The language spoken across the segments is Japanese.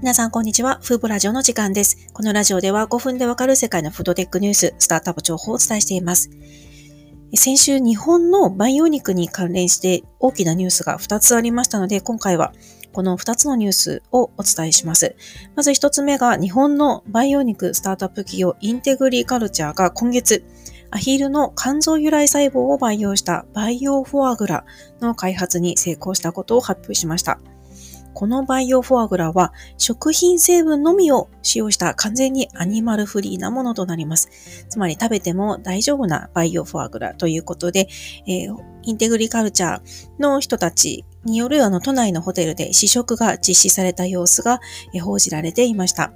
皆さん、こんにちは。フーボラジオの時間です。このラジオでは5分でわかる世界のフードテックニュース、スタートアップ情報をお伝えしています。先週、日本の培養肉に関連して大きなニュースが2つありましたので、今回はこの2つのニュースをお伝えします。まず1つ目が、日本の培養肉スタートアップ企業インテグリカルチャーが今月、アヒルの肝臓由来細胞を培養した培養フォアグラの開発に成功したことを発表しました。この培養フォアグラは食品成分のみを使用した完全にアニマルフリーなものとなります。つまり食べても大丈夫な培養フォアグラということで、えー、インテグリカルチャーの人たちによるあの都内のホテルで試食が実施された様子が報じられていました。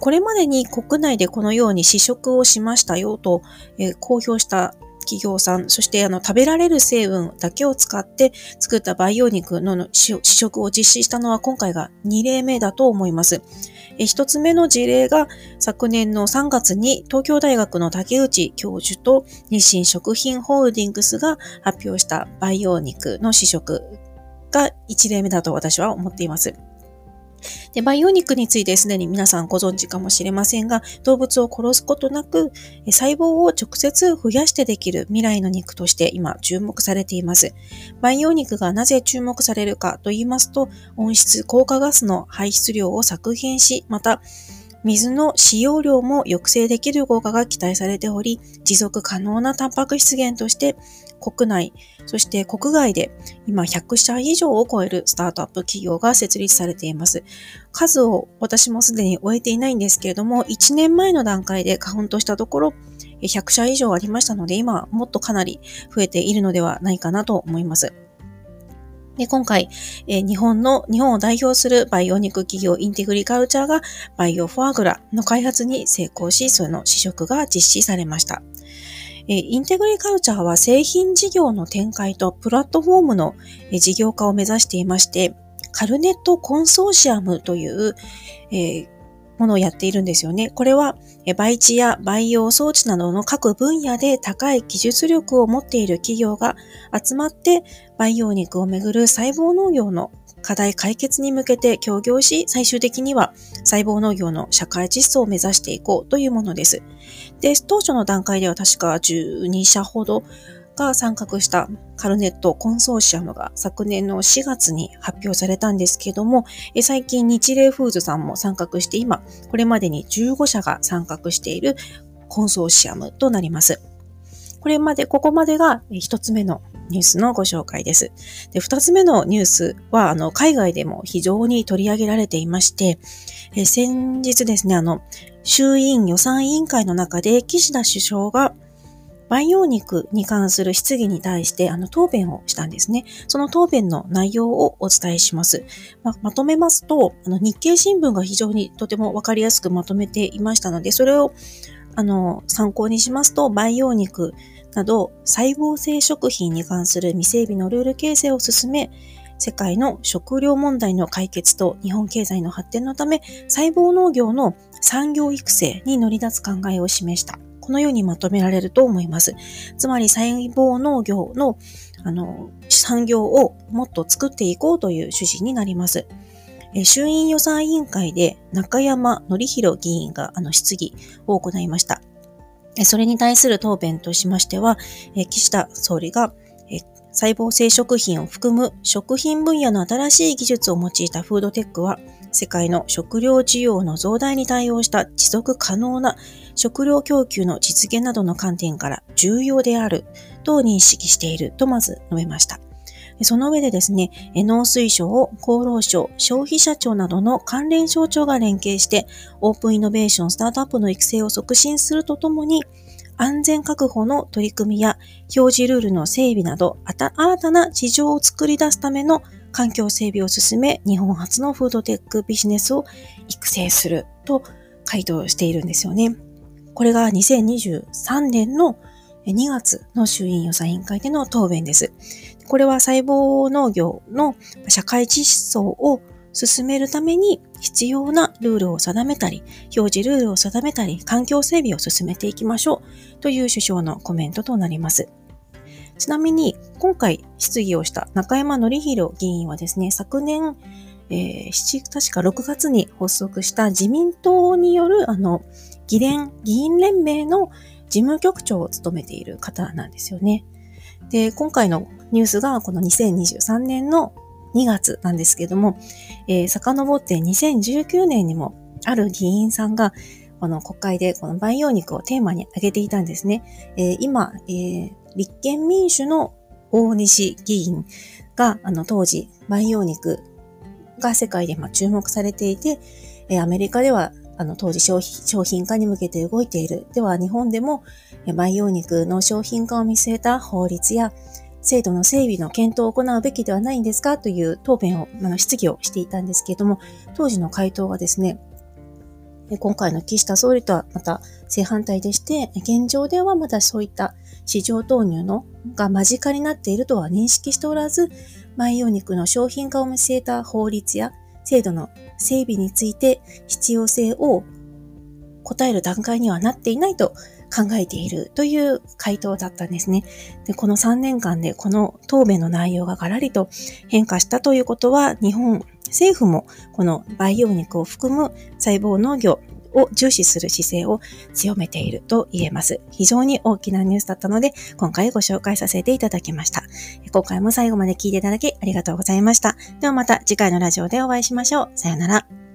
これまでに国内でこのように試食をしましたよと、え、公表した企業さん、そしてあの食べられる成分だけを使って作った培養肉の試食を実施したのは今回が2例目だと思います。一つ目の事例が昨年の3月に東京大学の竹内教授と日清食品ホールディングスが発表した培養肉の試食が1例目だと私は思っています。で、培養肉についてすでに皆さんご存知かもしれませんが、動物を殺すことなく、細胞を直接増やしてできる未来の肉として今注目されています。培養肉がなぜ注目されるかと言いますと、温室効果ガスの排出量を削減し、また、水の使用量も抑制できる効果が期待されており、持続可能なタンパク質源として国内、そして国外で今100社以上を超えるスタートアップ企業が設立されています。数を私もすでに終えていないんですけれども、1年前の段階でカウントしたところ、100社以上ありましたので、今もっとかなり増えているのではないかなと思います。で、今回、えー、日本の、日本を代表する培養肉企業インテグリカルチャーがバイオフォアグラの開発に成功し、その試食が実施されました。えー、インテグリカルチャーは製品事業の展開とプラットフォームの、え、事業化を目指していまして、カルネットコンソーシアムという、えー、ものをやっているんですよね。これは、培地や培養装置などの各分野で高い技術力を持っている企業が集まって培養肉をめぐる細胞農業の課題解決に向けて協業し、最終的には細胞農業の社会実装を目指していこうというものです。で、当初の段階では確か12社ほどが参画したカルネットコンソーシアムが昨年の4月に発表されたんですけども、最近日霊フーズさんも参画して今、これまでに15社が参画しているコンソーシアムとなります。これまで、ここまでが一つ目のニュースのご紹介です。で、二つ目のニュースは、あの、海外でも非常に取り上げられていまして、え先日ですね、あの、衆院予算委員会の中で岸田首相が培養肉に関する質疑に対してあの答弁をしたんですね。その答弁の内容をお伝えします。ままとめますと、あの日経新聞が非常にとてもわかりやすくまとめていましたので、それをあの参考にしますと、培養肉など細胞性食品に関する未整備のルール形成を進め、世界の食料問題の解決と日本経済の発展のため、細胞農業の産業育成に乗り出す考えを示した。このようにまとめられると思います。つまり細胞農業のあの産業をもっと作っていこうという趣旨になります。え衆院予算委員会で中山則弘議員があの質疑を行いました。それに対する答弁としましては、岸田総理が細胞性食品を含む食品分野の新しい技術を用いたフードテックは世界の食料需要の増大に対応した持続可能な食料供給の実現などの観点から重要であると認識しているとまず述べました。その上でですね、農水省、厚労省、消費者庁などの関連省庁が連携して、オープンイノベーション、スタートアップの育成を促進するとともに、安全確保の取り組みや表示ルールの整備など、新たな事情を作り出すための環境整備を進め、日本初のフードテックビジネスを育成すると回答しているんですよね。これが2023年の2月の衆院予算委員会での答弁です。これは細胞農業の社会実装を進めるために必要なルールを定めたり、表示ルールを定めたり、環境整備を進めていきましょうという首相のコメントとなります。ちなみに、今回質疑をした中山則弘議員はですね、昨年えー、確か6月に発足した自民党による、あの、議連、議員連盟の事務局長を務めている方なんですよね。で、今回のニュースがこの2023年の2月なんですけども、えー、遡って2019年にもある議員さんが、この国会でこの培養肉をテーマに挙げていたんですね。えー、今、えー、立憲民主の大西議員が、あの当時、培養肉が世界でま注目されていて、えアメリカではあの当時商品化に向けて動いている。では日本でも培養肉の商品化を見据えた法律や制度の整備の検討を行うべきではないんですかという答弁を、あの質疑をしていたんですけれども、当時の回答はですね、今回の岸田総理とはまた正反対でして、現状ではまだそういった市場投入のが間近になっているとは認識しておらず、培養肉の商品化を見据えた法律や制度の整備について必要性を答える段階にはなっていないと考えているという回答だったんですね。でこの3年間でこの答弁の内容がガラリと変化したということは、日本政府もこの培養肉を含む細胞農業を重視する姿勢を強めていると言えます。非常に大きなニュースだったので、今回ご紹介させていただきました。今回も最後まで聞いていただきありがとうございました。ではまた次回のラジオでお会いしましょう。さよなら。